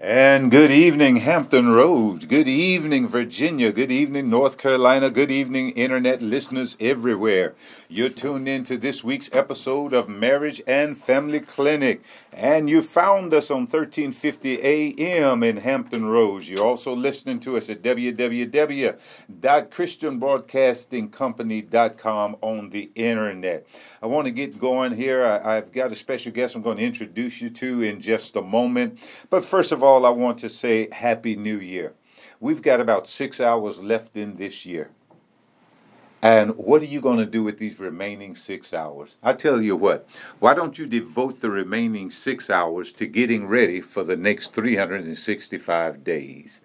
And good evening, Hampton Roads. Good evening, Virginia. Good evening, North Carolina. Good evening, internet listeners everywhere. You're tuned in to this week's episode of Marriage and Family Clinic. And you found us on 1350 AM in Hampton Roads. You're also listening to us at www.christianbroadcastingcompany.com on the internet. I want to get going here. I, have got a special guest I'm going to introduce you to in just a moment. But first of all, I want to say Happy New Year. We've got about six hours left in this year. And what are you going to do with these remaining six hours? I tell you what, why don't you devote the remaining six hours to getting ready for the next 365 days?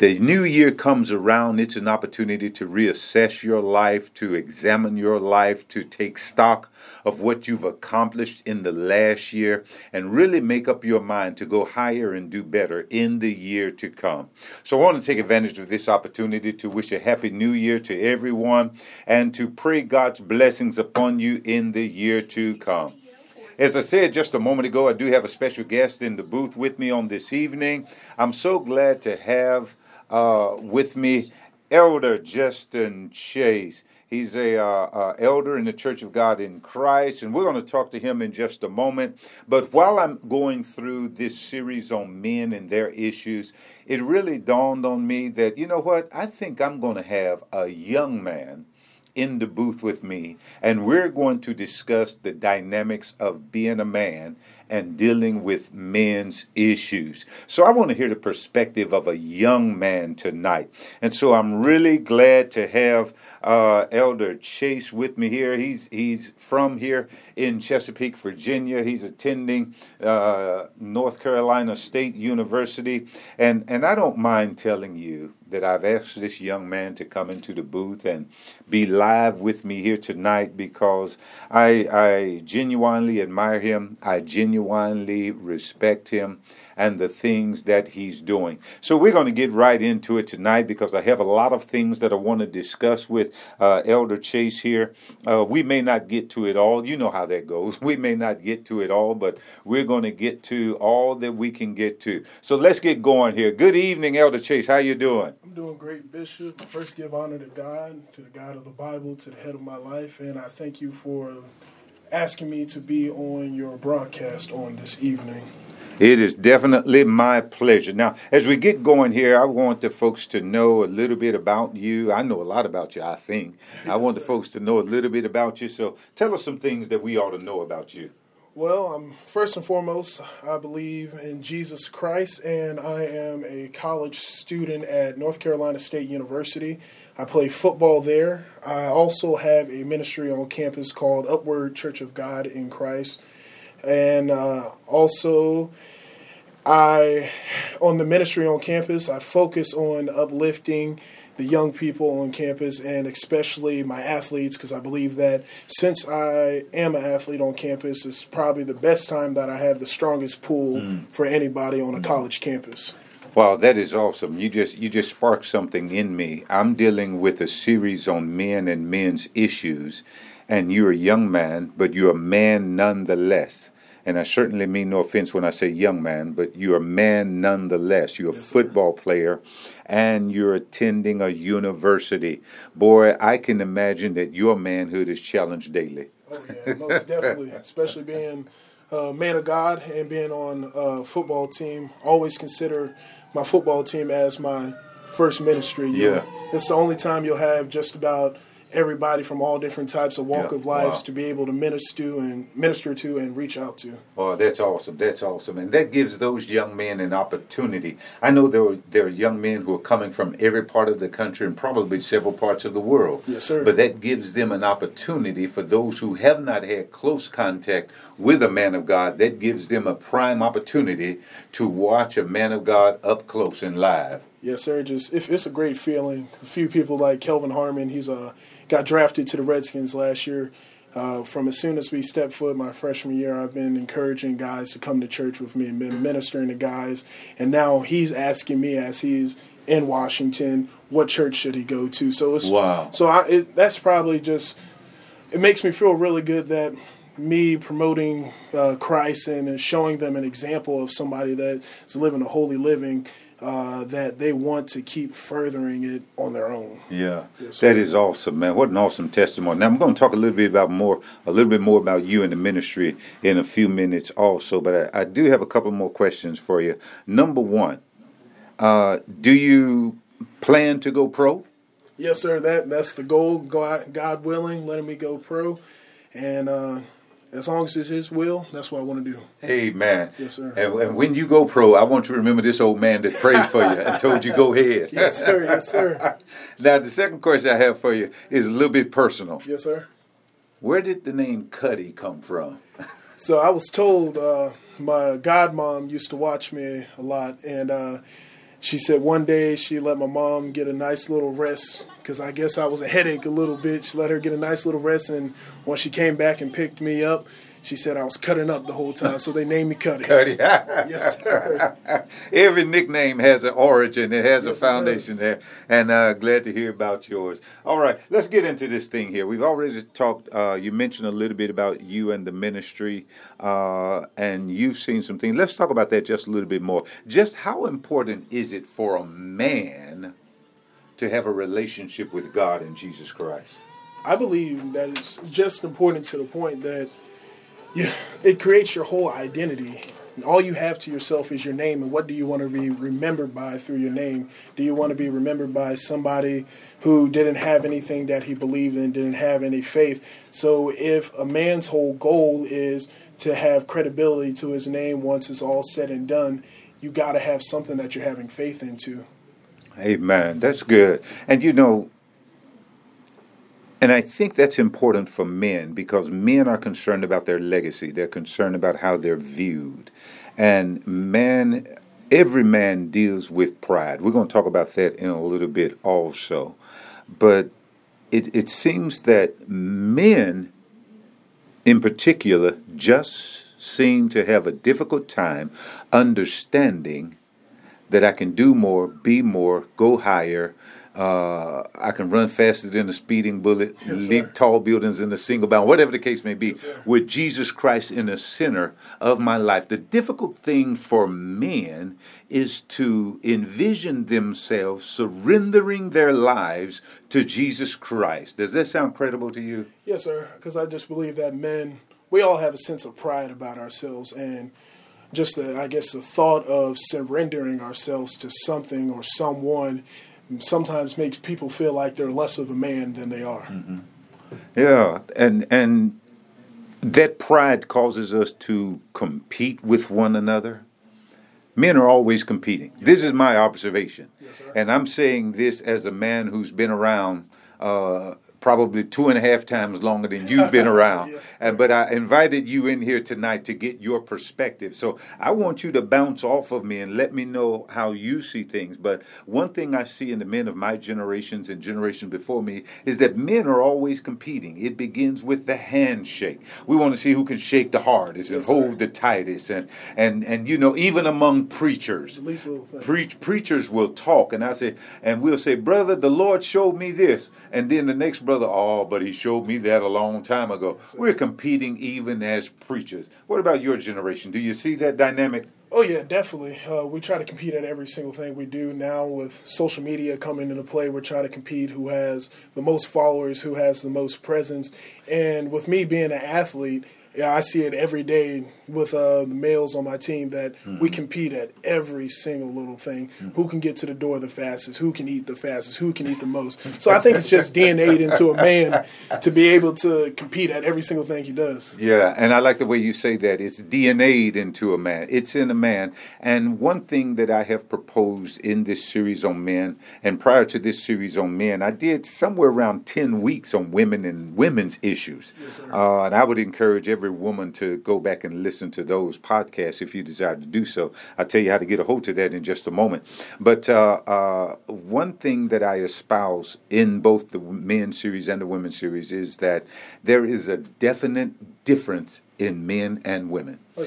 The new year comes around, it's an opportunity to reassess your life, to examine your life, to take stock of what you've accomplished in the last year, and really make up your mind to go higher and do better in the year to come. So I want to take advantage of this opportunity to wish a happy new year to everyone and to pray God's blessings upon you in the year to come. As I said just a moment ago, I do have a special guest in the booth with me on this evening. I'm so glad to have uh, with me, Elder Justin Chase. He's a uh, uh, elder in the Church of God in Christ, and we're going to talk to him in just a moment. But while I'm going through this series on men and their issues, it really dawned on me that you know what? I think I'm going to have a young man in the booth with me, and we're going to discuss the dynamics of being a man and dealing with men's issues. So I want to hear the perspective of a young man tonight. And so I'm really glad to have uh, Elder Chase with me here. He's he's from here in Chesapeake, Virginia. He's attending uh, North Carolina State University, and and I don't mind telling you that I've asked this young man to come into the booth and be live with me here tonight because I I genuinely admire him. I genuinely respect him and the things that He's doing. So we're going to get right into it tonight because I have a lot of things that I want to discuss with uh, Elder Chase here. Uh, we may not get to it all. You know how that goes. We may not get to it all, but we're going to get to all that we can get to. So let's get going here. Good evening, Elder Chase. How you doing? I'm doing great, Bishop. First, give honor to God, to the God of the Bible, to the head of my life, and I thank you for asking me to be on your broadcast on this evening. It is definitely my pleasure. Now, as we get going here, I want the folks to know a little bit about you. I know a lot about you, I think. I want the folks to know a little bit about you. So tell us some things that we ought to know about you. Well, um, first and foremost, I believe in Jesus Christ, and I am a college student at North Carolina State University. I play football there. I also have a ministry on campus called Upward Church of God in Christ. And uh, also, I, on the ministry on campus, I focus on uplifting the young people on campus and especially my athletes because I believe that since I am an athlete on campus, it's probably the best time that I have the strongest pool mm. for anybody on a college campus. Wow, that is awesome. You just you just sparked something in me. I'm dealing with a series on men and men's issues and you're a young man, but you're a man nonetheless. And I certainly mean no offense when I say young man, but you're a man nonetheless. You're a yes, football sir. player and you're attending a university. Boy, I can imagine that your manhood is challenged daily. Oh, yeah, most definitely. Especially being a man of God and being on a football team. Always consider my football team as my first ministry. Yeah. It's the only time you'll have just about – everybody from all different types of walk yeah. of lives wow. to be able to minister and minister to and reach out to. Oh, that's awesome. That's awesome. And that gives those young men an opportunity. I know there are, there are young men who are coming from every part of the country and probably several parts of the world. Yes, sir. But that gives them an opportunity for those who have not had close contact with a man of God, that gives them a prime opportunity to watch a man of God up close and live. Yes, sir. Just if it's a great feeling. A few people like Kelvin Harmon, he's a got drafted to the Redskins last year. Uh, from as soon as we stepped foot my freshman year, I've been encouraging guys to come to church with me and been ministering to guys. And now he's asking me as he's in Washington, what church should he go to? So it's wow. So I, it, that's probably just it makes me feel really good that me promoting uh, Christ and showing them an example of somebody that's living a holy living uh, that they want to keep furthering it on their own. Yeah, yes, that is awesome, man. What an awesome testimony. Now I'm going to talk a little bit about more, a little bit more about you and the ministry in a few minutes, also. But I, I do have a couple more questions for you. Number one, uh, do you plan to go pro? Yes, sir. That that's the goal. God, God willing, letting me go pro, and. Uh, as long as it's His will, that's what I want to do. Amen. Yes, sir. And, and, when you go pro, I want you to remember this old man that prayed for you and told you go ahead. yes, sir. Yes, sir. now, the second question I have for you is a little bit personal. Yes, sir. Where did the name Cuddy come from? so I was told uh, my godmom used to watch me a lot, and uh, she said one day she let my mom get a nice little rest because I guess I was a headache a little bit. She let her get a nice little rest, and when she came back and picked me up, she said I was cutting up the whole time, so they named me Cutty. Cuddy. yes, sir. Every nickname has an origin. It has yes, a foundation there, and uh, glad to hear about yours. All right, let's get into this thing here. We've already talked. Uh, you mentioned a little bit about you and the ministry, uh, and you've seen some things. Let's talk about that just a little bit more. Just how important is it for a man to have a relationship with God and Jesus Christ? I believe that it's just important to the point that yeah, it creates your whole identity. All you have to yourself is your name, and what do you want to be remembered by through your name? Do you want to be remembered by somebody who didn't have anything that he believed in, didn't have any faith? So, if a man's whole goal is to have credibility to his name once it's all said and done, you got to have something that you're having faith into. Amen. That's good. And you know, and I think that's important for men because men are concerned about their legacy. They're concerned about how they're viewed. And man, every man deals with pride. We're going to talk about that in a little bit also. But it, it seems that men, in particular, just seem to have a difficult time understanding that I can do more, be more, go higher, uh, I can run faster than a speeding bullet, yes, leap sir. tall buildings in a single bound, whatever the case may be, yes, with Jesus Christ in the center of my life. The difficult thing for men is to envision themselves surrendering their lives to Jesus Christ. Does that sound credible to you? Yes, sir, because I just believe that men, we all have a sense of pride about ourselves and just the, I guess the thought of surrendering ourselves to something or someone sometimes makes people feel like they're less of a man than they are. Mm-hmm. Yeah, and and that pride causes us to compete with one another. Men are always competing. Yes, this is my observation, yes, and I'm saying this as a man who's been around uh, probably two and a half times longer than you've been around. yes. and, but I invited you in here tonight to get your perspective. So I want you to bounce off of me and let me know how you see things. But one thing I see in the men of my generations and generations before me is that men are always competing. It begins with the handshake. We want to see who can shake the hardest and hold the tightest. And, and, and you know, even among preachers, preach, preachers will talk. And I say, and we'll say, brother, the Lord showed me this. And then the next brother, oh, but he showed me that a long time ago. We're competing even as preachers. What about your generation? Do you see that dynamic? Oh yeah, definitely. Uh, we try to compete at every single thing we do now. With social media coming into play, we're trying to compete who has the most followers, who has the most presence. And with me being an athlete, yeah, I see it every day with uh, the males on my team that mm-hmm. we compete at every single little thing. Mm-hmm. Who can get to the door the fastest? Who can eat the fastest? Who can eat the most? So I think it's just DNA into a man to be able to compete at every single thing he does. Yeah, and I like the way you say that. It's DNA'd into a man. It's in a man. And one thing that I have proposed in this series on men, and prior to this series on men, I did somewhere around 10 weeks on women and women's issues. Yes, uh, and I would encourage every every woman to go back and listen to those podcasts if you desire to do so. I'll tell you how to get a hold of that in just a moment. But uh, uh, one thing that I espouse in both the men series and the women series is that there is a definite difference in men and women. Oh,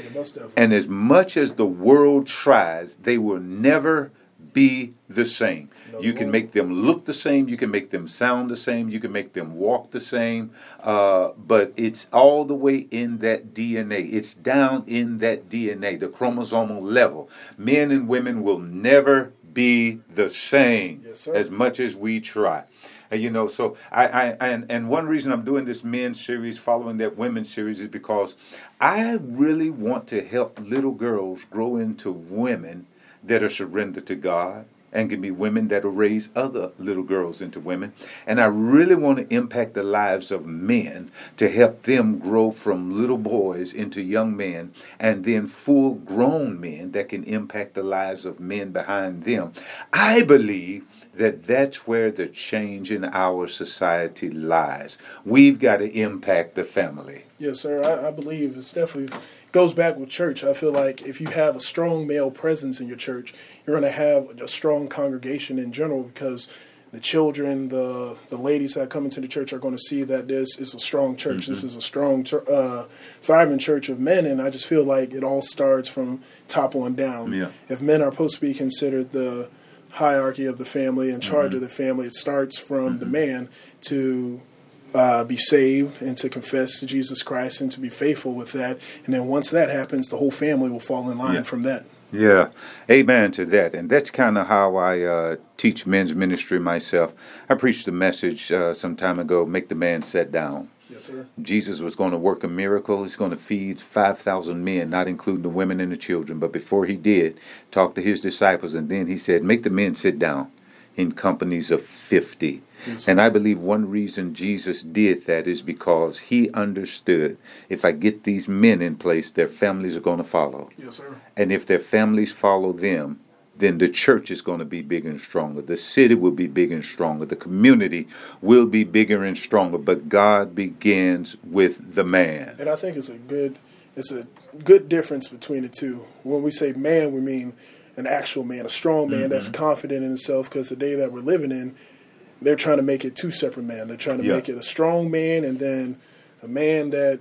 and as much as the world tries, they will never be the same. You can make them look the same, you can make them sound the same, you can make them walk the same, uh, but it's all the way in that DNA. It's down in that DNA, the chromosomal level. Men and women will never be the same Yes, as much as we try. And, you know, so I, I and, and one reason I'm doing this men's series following that women's series is because I really want to help little girls grow into women that are surrendered to God and can be women that'll raise other little girls into women. And I really want to impact the lives of men to help them grow from little boys into young men and then full grown men that can impact the lives of men behind them. I believe that that's where the change in our society lies. We've got to impact the family. Yes, sir. I, I believe it's definitely goes back with church. I feel like if you have a strong male presence in your church, you're going to have a strong congregation in general because the children, the the ladies that come into the church are going to see that this is a strong church. This mm-hmm. is a strong, uh, thriving church of men, and I just feel like it all starts from top on down. Yeah. If men are supposed to be considered the hierarchy of the family, and charge mm-hmm. of the family, it starts from the mm-hmm. man to uh, be saved and to confess to Jesus Christ and to be faithful with that. And then once that happens, the whole family will fall in line Yeah. from that. Yeah, amen to that. And that's kind of how I uh, teach men's ministry myself. I preached a message uh, some time ago make the man sit down. Yes, sir. Jesus was going to work a miracle. He's going to feed 5,000 men, not including the women and the children. But before he did, talk to his disciples, and then he said, Make the men sit down in companies of 50. Yes, and I believe one reason Jesus did that is because he understood if I get these men in place, their families are going to follow. Yes, sir. And if their families follow them, then the church is going to be bigger and stronger. The city will be bigger and stronger. The community will be bigger and stronger. But God begins with the man. And I think it's a good it's a good difference between the two. When we say man, we mean an actual man, a strong man that's confident in himself. Because the day that we're living in, they're trying to make it two separate men. They're trying to Yeah. make it a strong man and then a man that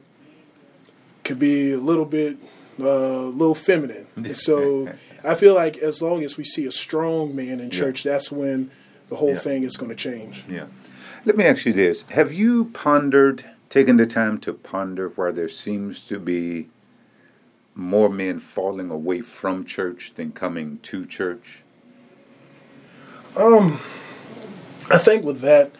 could be a little bit uh, a little feminine. so I feel like as long as we see a strong man in church, that's when the whole Yeah. thing is going to change. Yeah. Let me ask you this. Have you pondered, taken the time to ponder where there seems to be more men falling away from church than coming to church? Um, I think with that,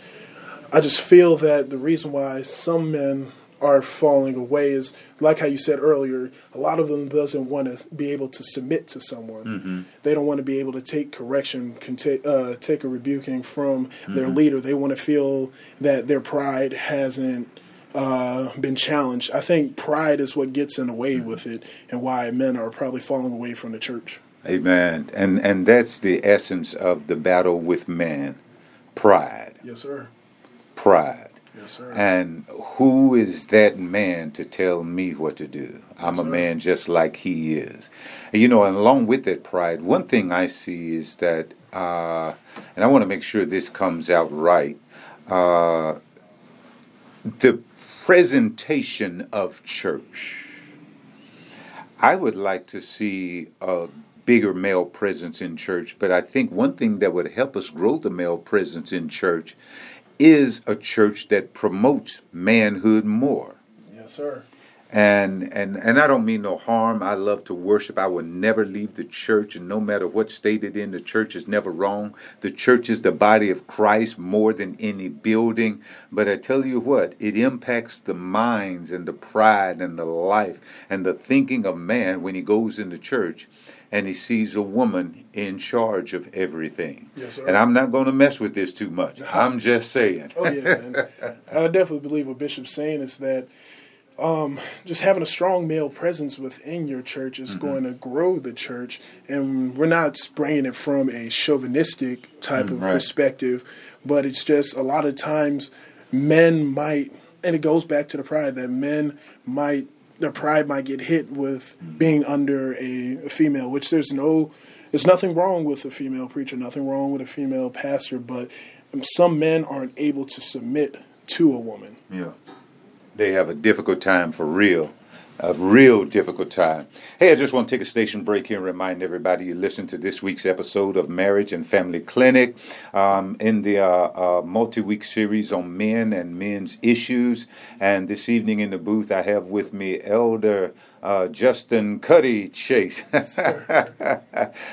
I just feel that the reason why some men are falling away is like how you said earlier. A lot of them doesn't want to be able to submit to someone. They don't want to be able to take correction, can ta- uh, take a rebuking from their leader. They want to feel that their pride hasn't uh, been challenged. I think pride is what gets in the way with it, and why men are probably falling away from the church. Amen. And and that's the essence of the battle with man. Pride. Yes, sir. Pride. Yes, sir. And who is that man to tell me what to do? I'm a man just like he is. And, you know, and along with that pride, one thing I see is that, uh, and I want to make sure this comes out right. Uh, the presentation of church. I would like to see a bigger male presence in church, but I think one thing that would help us grow the male presence in church is a church that promotes manhood more. yes, sir. And and and I don't mean no harm. I love to worship. I will never leave the church, and no matter what state it in, the church is never wrong. The church is the body of Christ more than any building. But I tell you what, it impacts the minds and the pride and the life and the thinking of man when he goes into church and he sees a woman in charge of everything. Yes, sir. And I'm not going to mess with this too much. I'm just saying. Oh yeah, and, and I definitely believe what Bishop's saying is that um, just having a strong male presence within your church is going to grow the church, and we're not bringing it from a chauvinistic type of right. perspective, but it's just a lot of times men might, and it goes back to the pride that men might their pride might get hit with being under a, a female, which there's no there's nothing wrong with a female preacher, nothing wrong with a female pastor, but some men aren't able to submit to a woman. Yeah. They have a difficult time for real a real difficult time. Hey, I just want to take a station break here and remind everybody you listen to this week's episode of Marriage and Family Clinic um, in the uh, uh, multi week series on men and men's issues. And this evening in the booth, I have with me Elder uh, Justin Cuddy Chase.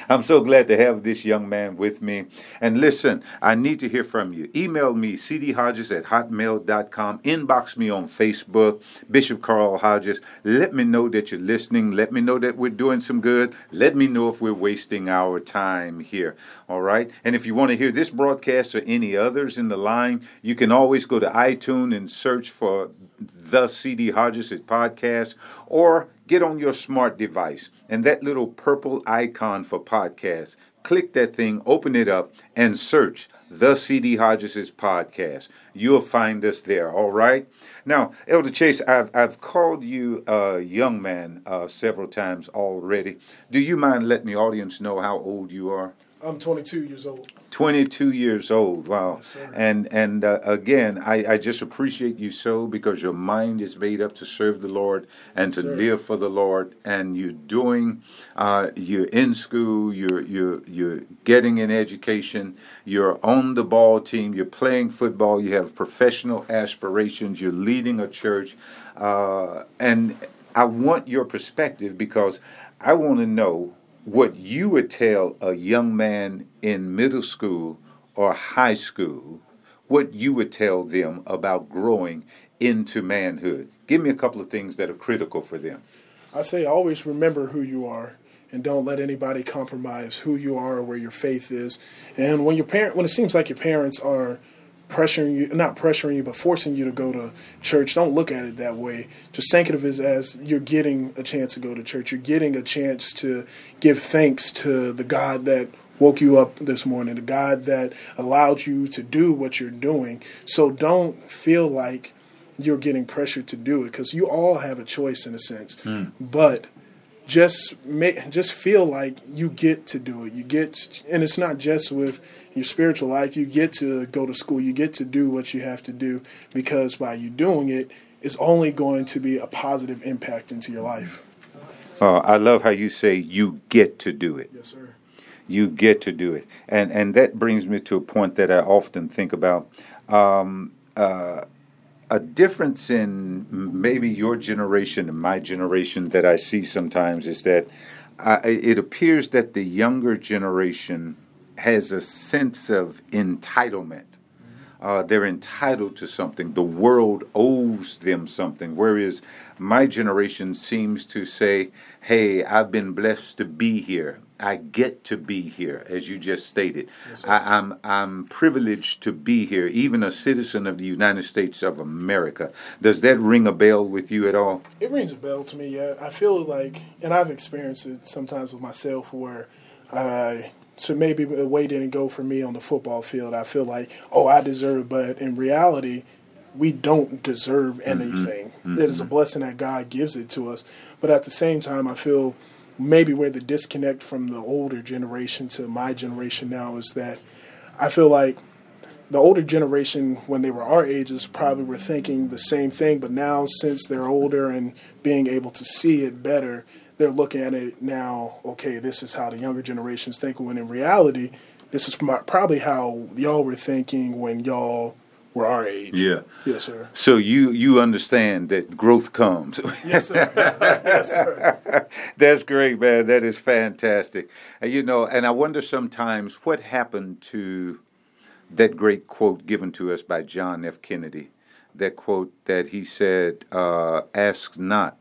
I'm so glad to have this young man with me. And listen, I need to hear from you. Email me, cdhodges at hotmail.com. Inbox me on Facebook, Bishop Carl Hodges. Let me know that you're listening. Let me know that we're doing some good. Let me know if we're wasting our time here. All right. And if you want to hear this broadcast or any others in the line, you can always go to iTunes and search for the CD Hodges podcast or get on your smart device and that little purple icon for podcast. Click that thing, open it up, and search the CD Hodges' podcast. You'll find us there, all right? Now, Elder Chase, I've, I've called you a young man uh, several times already. Do you mind letting the audience know how old you are? I'm 22 years old. 22 years old. Wow. Yes, and and uh, again, I, I just appreciate you so because your mind is made up to serve the Lord and to Sir. live for the Lord. And you're doing, uh, you're in school, you're you're you're getting an education, you're on the ball team, you're playing football, you have professional aspirations, you're leading a church, uh, and I want your perspective because I want to know what you would tell a young man in middle school or high school, what you would tell them about growing into manhood. Give me a couple of things that are critical for them. I say always remember who you are and don't let anybody compromise who you are or where your faith is. And when your parent when it seems like your parents are pressuring you not pressuring you but forcing you to go to church, don't look at it that way. Just think of it as you're getting a chance to go to church. You're getting a chance to give thanks to the God that woke you up this morning, the God that allowed you to do what you're doing. So don't feel like you're getting pressured to do it because you all have a choice in a sense. Hmm. But just make, just feel like you get to do it. You get, and it's not just with your spiritual life. You get to go to school. You get to do what you have to do because by you doing it, it's only going to be a positive impact into your life. Uh, I love how you say you get to do it. Yes, sir. You get to do it, and and that brings me to a point that I often think about. Um, uh, a difference in maybe your generation and my generation that I see sometimes is that it appears that the younger generation has a sense of entitlement. Uh, they're entitled to something. The world owes them something. Whereas my generation seems to say, hey, I've been blessed to be here. I get to be here, as you just stated. I, I'm, I'm privileged to be here, even a citizen of the United States of America. Does that ring a bell with you at all? It rings a bell to me. Yeah, I feel like, and I've experienced it sometimes with myself, where I so maybe the way didn't go for me on the football field. I feel like, oh, I deserve, it. but in reality, we don't deserve mm-hmm. anything. Mm-hmm. It is a blessing that God gives it to us. But at the same time, I feel maybe where the disconnect from the older generation to my generation now is that I feel like the older generation, when they were our ages, probably were thinking the same thing. But now, since they're older and being able to see it better, they're looking at it now. Okay, this is how the younger generations think. When in reality, this is probably how y'all were thinking when y'all were our age. Yeah. Yes, sir. So you you understand that growth comes. Yes, sir. yes, sir. That's great, man. That is fantastic. And, you know, and I wonder sometimes what happened to that great quote given to us by John F. Kennedy. That quote that he said, uh, "Ask not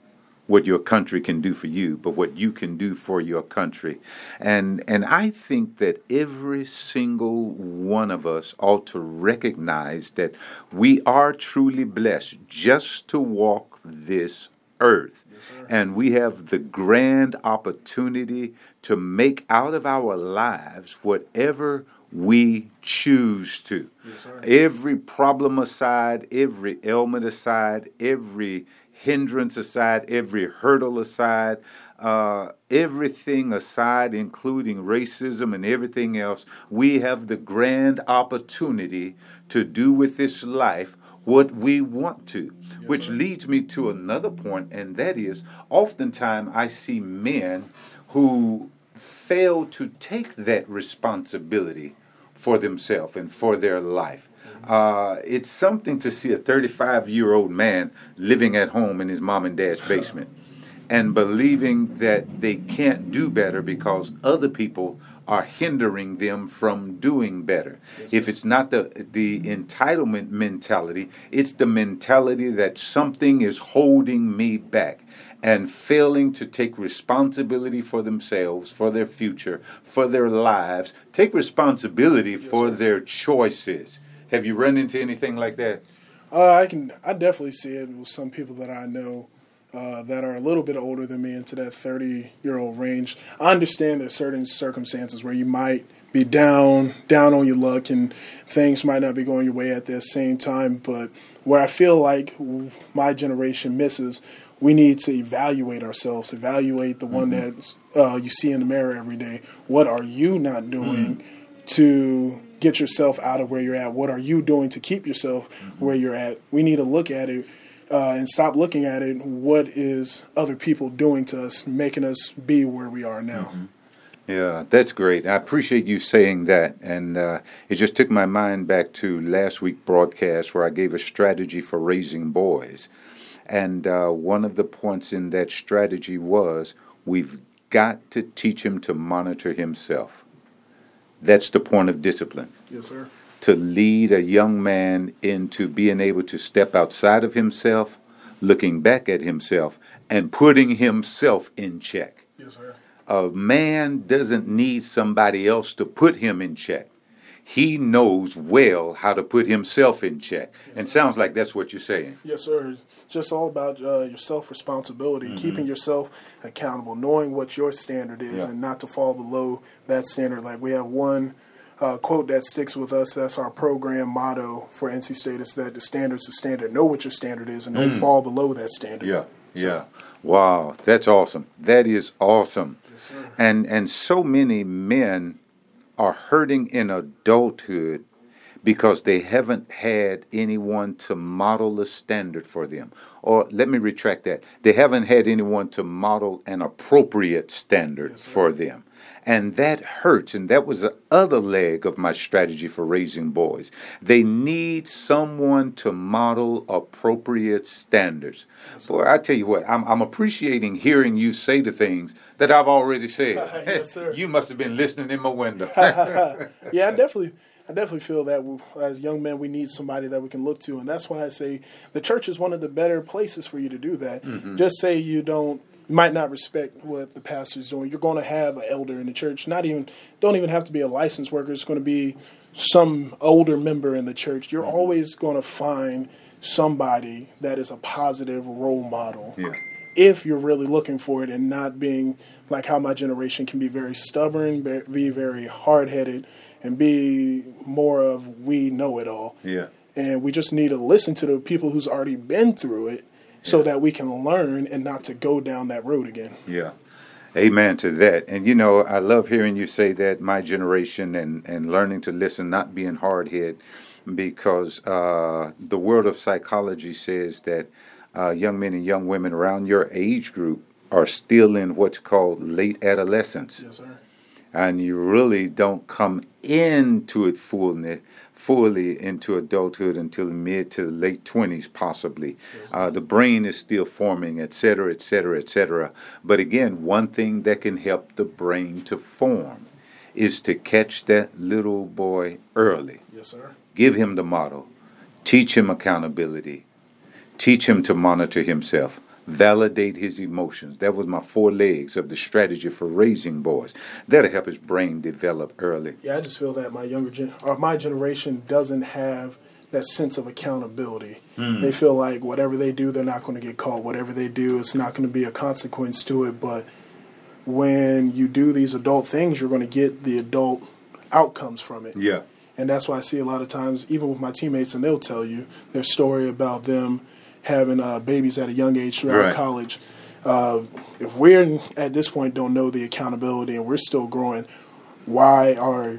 what your country can do for you, but what you can do for your country." And and I think that every single one of us ought to recognize that we are truly blessed just to walk this earth. and we have the grand opportunity to make out of our lives whatever we choose to. Yes. Every problem aside, every ailment aside, every hindrance aside, every hurdle aside, uh, everything aside, including racism and everything else, we have the grand opportunity to do with this life what we want to. Which leads me to another point, and that is oftentimes I see men who fail to take that responsibility for themselves and for their life. Uh, it's something to see a 35 year old man living at home in his mom and dad's basement and believing that they can't do better because other people are hindering them from doing better. Yes, if it's not the the entitlement mentality, it's the mentality that something is holding me back and failing to take responsibility for themselves, for their future, for their lives, take responsibility yes, for sir. their choices. Have you run into anything like that? Uh, I can. I definitely see it with some people that I know uh, that are a little bit older than me into that 30 year old range. I understand there's certain circumstances where you might be down, down on your luck, and things might not be going your way at the same time. But where I feel like my generation misses, we need to evaluate ourselves, evaluate the mm-hmm. one that uh, you see in the mirror every day. What are you not doing mm-hmm. to get yourself out of where you're at? What are you doing to keep yourself mm-hmm. where you're at? We need to look at it uh, and stop looking at it. What is other people doing to us, making us be where we are now? Mm-hmm. Yeah, that's great. I appreciate you saying that. And uh, it just took my mind back to last week broadcast where I gave a strategy for raising boys. And uh, one of the points in that strategy was we've got to teach him to monitor himself. That's the point of discipline. Yes, sir to lead a young man into being able to step outside of himself, looking back at himself, and putting himself in check. Yes, sir. A man doesn't need somebody else to put him in check. He knows well how to put himself in check. Yes, and sir. sounds like that's what you're saying. Yes, sir. Just all about uh, your self responsibility, mm-hmm. keeping yourself accountable, knowing what your standard is, yeah. and not to fall below that standard. Like we have one uh, quote that sticks with us. That's our program motto for NC State is that the standard's the standard. Know what your standard is and don't mm. fall below that standard. Yeah, so. yeah. Wow, that's awesome. That is awesome. Yes, and and so many men are hurting in adulthood because they haven't had anyone to model a standard for them. Or let me retract that. They haven't had anyone to model an appropriate standard yes, for them. And that hurts. And that was the other leg of my strategy for raising boys. They need someone to model appropriate standards. Boy, I tell you what, I'm, I'm appreciating hearing you say the things that I've already said. yes, sir. you must have been listening in my window. yeah, I definitely. I definitely feel that as young men, we need somebody that we can look to, and that's why I say the church is one of the better places for you to do that. Mm-hmm. Just say you don't you might not respect what the pastor's doing. You're going to have an elder in the church. Not even don't even have to be a licensed worker. It's going to be some older member in the church. You're mm-hmm. always going to find somebody that is a positive role model. Yeah. If you're really looking for it and not being like how my generation can be very stubborn, be very hard headed, and be more of we know it all. Yeah. And we just need to listen to the people who's already been through it so that we can learn and not to go down that road again. Yeah. Amen to that. And you know, I love hearing you say that my generation and, and learning to listen, not being hard headed, because uh, the world of psychology says that uh, young men and young women around your age group are still in what's called late adolescence. Yes, sir. And you really don't come into it fullness fully into adulthood until mid to late 20s possibly. Yes, uh, the brain is still forming et cetera et cetera et cetera. But again one thing that can help the brain to form is to catch that little boy early. Yes sir. Give him the model. Teach him accountability teach him to monitor himself validate his emotions. That was my four legs of the strategy for raising boys. That'll help his brain develop early. Yeah, I just feel that my younger gen- or my generation doesn't have that sense of accountability. Mm. They feel like whatever they do, they're not going to get caught. Whatever they do, it's not going to be a consequence to it. But when you do these adult things, you're going to get the adult outcomes from it. Yeah. And that's why I see a lot of times, even with my teammates, and they'll tell you their story about them having uh, babies at a young age throughout right. college. Uh, if we're at this point don't know the accountability and we're still growing, why are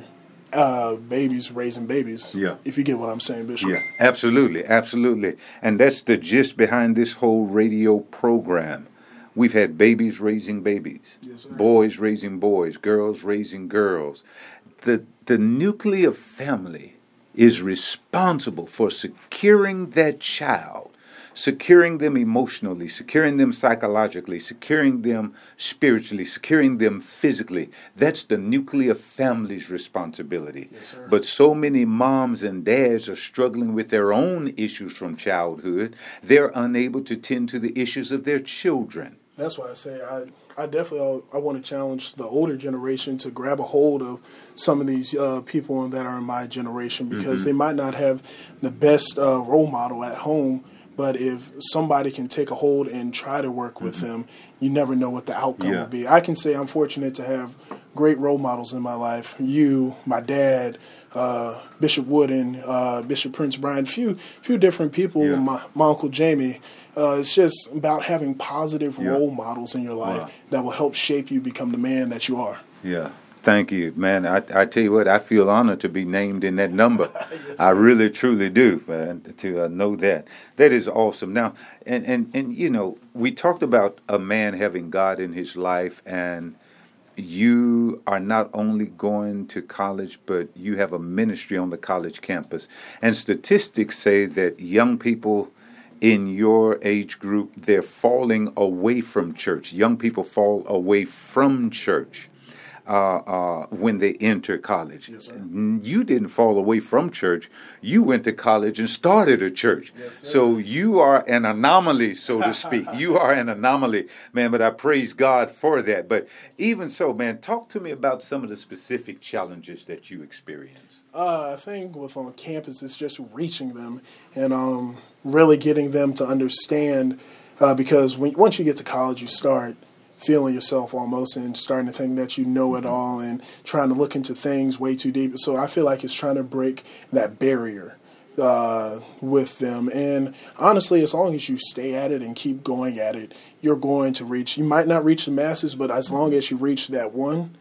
uh, babies raising babies. Yeah. If you get what I'm saying, Bishop. Yeah, absolutely, absolutely. And that's the gist behind this whole radio program. We've had babies raising babies, Yes, boys raising boys, girls raising girls. The the nuclear family is responsible for securing that child, securing them emotionally, securing them psychologically, securing them spiritually, securing them physically. That's the nuclear family's responsibility. Yes. But so many moms and dads are struggling with their own issues from childhood, they're unable to tend to the issues of their children. That's why I say I, I definitely I want to challenge the older generation to grab a hold of some of these uh, people that are in my generation because they might not have the best uh, role model at home, but if somebody can take a hold and try to work with them, you never know what the outcome Yeah. will be. I can say I'm fortunate to have great role models in my life. You, my dad. Uh, Bishop Wooden, uh, Bishop Prince Brian, few few different people. Yeah. My, my uncle Jamie. Uh, it's just about having positive Yeah. role models in your life Wow. that will help shape you become the man that you are. Yeah. Thank you, man. I, I tell you what, I feel honored to be named in that number. I really, truly do, man, to uh, know that. That is awesome. Now, and, and, and, you know, we talked about a man having God in his life, and you are not only going to college, but you have a ministry on the college campus. And statistics say that young people in your age group, they're falling away from church. Young people fall away from church uh, uh, when they enter college. Yes. You didn't fall away from church. You went to college and started a church. Yes, so you are an anomaly, so to speak. you are an anomaly, man, but I praise God for that. But even so, man, talk to me about some of the specific challenges that you experience. Uh, I think with on campus, it's just reaching them and um, really getting them to understand. Uh, because when once you get to college, you start feeling yourself almost and starting to think that you know it mm-hmm. all and trying to look into things way too deep. So I feel like it's trying to break that barrier uh, with them. And honestly, as long as you stay at it and keep going at it, you're going to reach. You might not reach the masses, but as long mm-hmm. as you reach that one,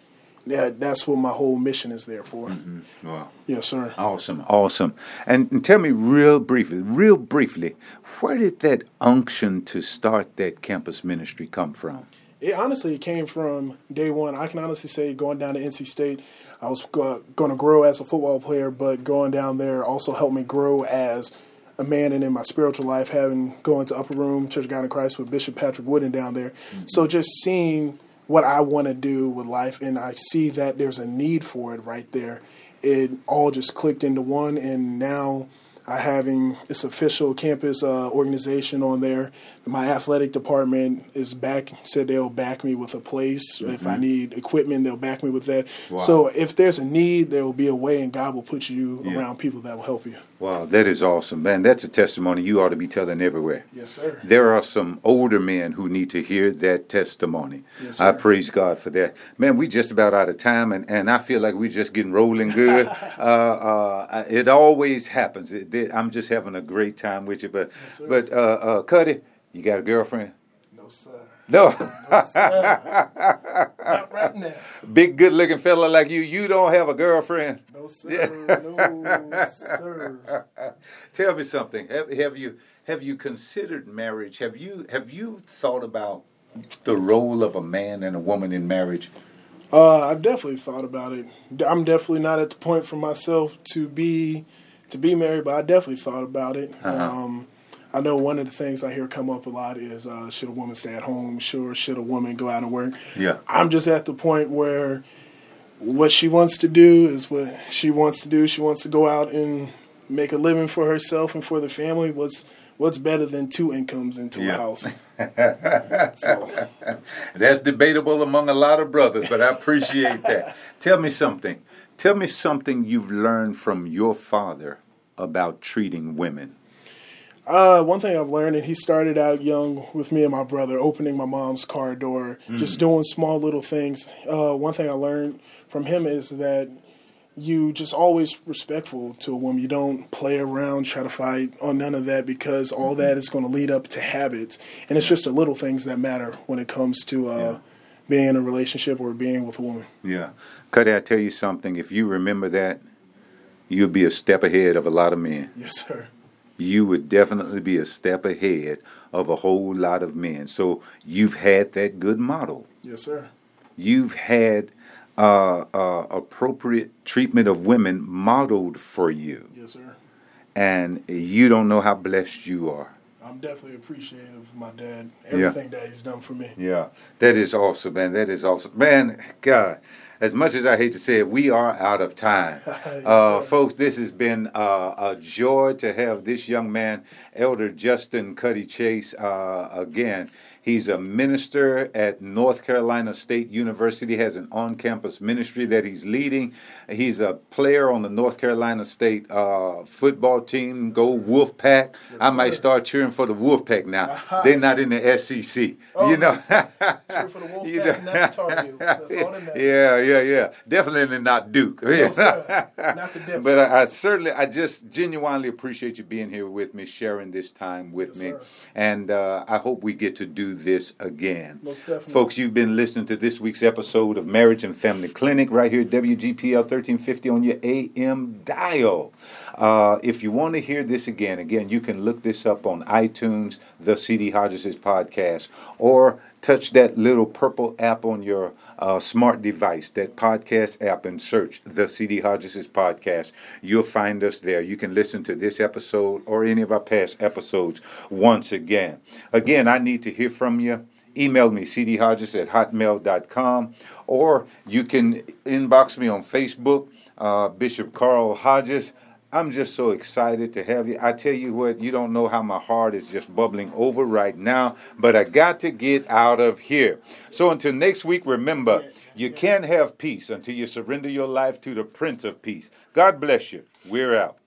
that that's what my whole mission is there for. Mm-hmm. Wow. Yes, sir. Awesome, awesome. And, and tell me real briefly, real briefly, where did that unction to start that campus ministry come from? It honestly it came from day one. I can honestly say going down to NC State, I was uh, go- going to grow as a football player, but going down there also helped me grow as a man and in my spiritual life, having going to Upper Room Church of God in Christ with Bishop Patrick Wooden down there. Mm-hmm. So just seeing what I want to do with life, and I see that there's a need for it right there. It all just clicked into one, and now. I having this official campus uh, organization on there. My athletic department is back. Said they'll back me with a place. If I need equipment, they'll back me with that. Mm-hmm. Wow. So if there's a need, there will be a way, and God will put you Yeah. around people that will help you. Wow, that is awesome, man. That's a testimony you ought to be telling everywhere. Yes, sir. There are some older men who need to hear that testimony. Yes, sir. I praise God for that. Man, we just about out of time, and, and I feel like we're just getting rolling good. uh, uh, it always happens. It, it- I'm just having a great time with you. But, sir. but uh, uh, Cuddy, you got a girlfriend? No, sir. No. Not right now. Big, good looking fella like you, you don't have a girlfriend. Sir. No, sir. Tell me something. Have, have you have you considered marriage? Have you have you thought about the role of a man and a woman in marriage? Uh, I've definitely thought about it. I'm definitely not at the point for myself to be to be married, but I definitely thought about it. Uh-huh. Um, I know one of the things I hear come up a lot is uh, should a woman stay at home? Sure, should a woman go out and work? Yeah. I'm just at the point where what she wants to do is what she wants to do. She wants to go out and make a living for herself and for the family. What's what's better than two incomes into Yeah. a house? so, That's debatable among a lot of brothers, but I appreciate that. Tell me something. Tell me something you've learned from your father about treating women. Uh, one thing I've learned, and he started out young with me and my brother, opening my mom's car door, just doing small little things. Uh, one thing I learned from him is that you just always respectful to a woman. You don't play around, try to fight on none of that because all that is going to lead up to habits, and it's just the little things that matter when it comes to uh, being in a relationship or being with a woman. Yeah. Cuddy, I tell you something. If you remember that, you'll be a step ahead of a lot of men. Yes, sir. You would definitely be a step ahead of a whole lot of men. So you've had that good model. Yes, sir. You've had uh, uh, appropriate treatment of women modeled for you. Yes, sir. And you don't know how blessed you are. I'm definitely appreciative of my dad, everything yeah. that he's done for me. Yeah, that is awesome, man. That is awesome. Man, God, as much as I hate to say it, we are out of time. yes, uh, folks, this has been uh, a joy to have this young man, Elder Justin Cuddy Chase, uh, again. He's a minister at North Carolina State University, has an on campus ministry that he's leading. He's a player on the North Carolina State uh, football team. Go Wolfpack. Yes, I might start cheering for the Wolfpack now. Uh-huh. They're not in the SEC. Oh, you know. cheer for the Wolf you Pack, not the That's all that. Yeah, yeah, yeah. Definitely not Duke. No, sir. not the Devils. But I, I, certainly, I just genuinely appreciate you being here with me, sharing this time with yes, me. Sir. And uh, I hope we get to do this again. Most definitely. Folks, you've been listening to this week's episode of Marriage and Family Clinic right here at WGPL 1350 on your AM dial. Uh, if you want to hear this again, again, you can look this up on iTunes, the CD Hodges podcast, or touch that little purple app on your uh, smart device, that podcast app, and search the CD Hodges podcast. You'll find us there. You can listen to this episode or any of our past episodes once again. Again, I need to hear from you. Email me, cdhodges at hotmail.com, or you can inbox me on Facebook, uh, Bishop Carl Hodges. I'm just so excited to have you. I tell you what, you don't know how my heart is just bubbling over right now, but I got to get out of here. So until next week, remember, you can't have peace until you surrender your life to the Prince of Peace. God bless you. We're out.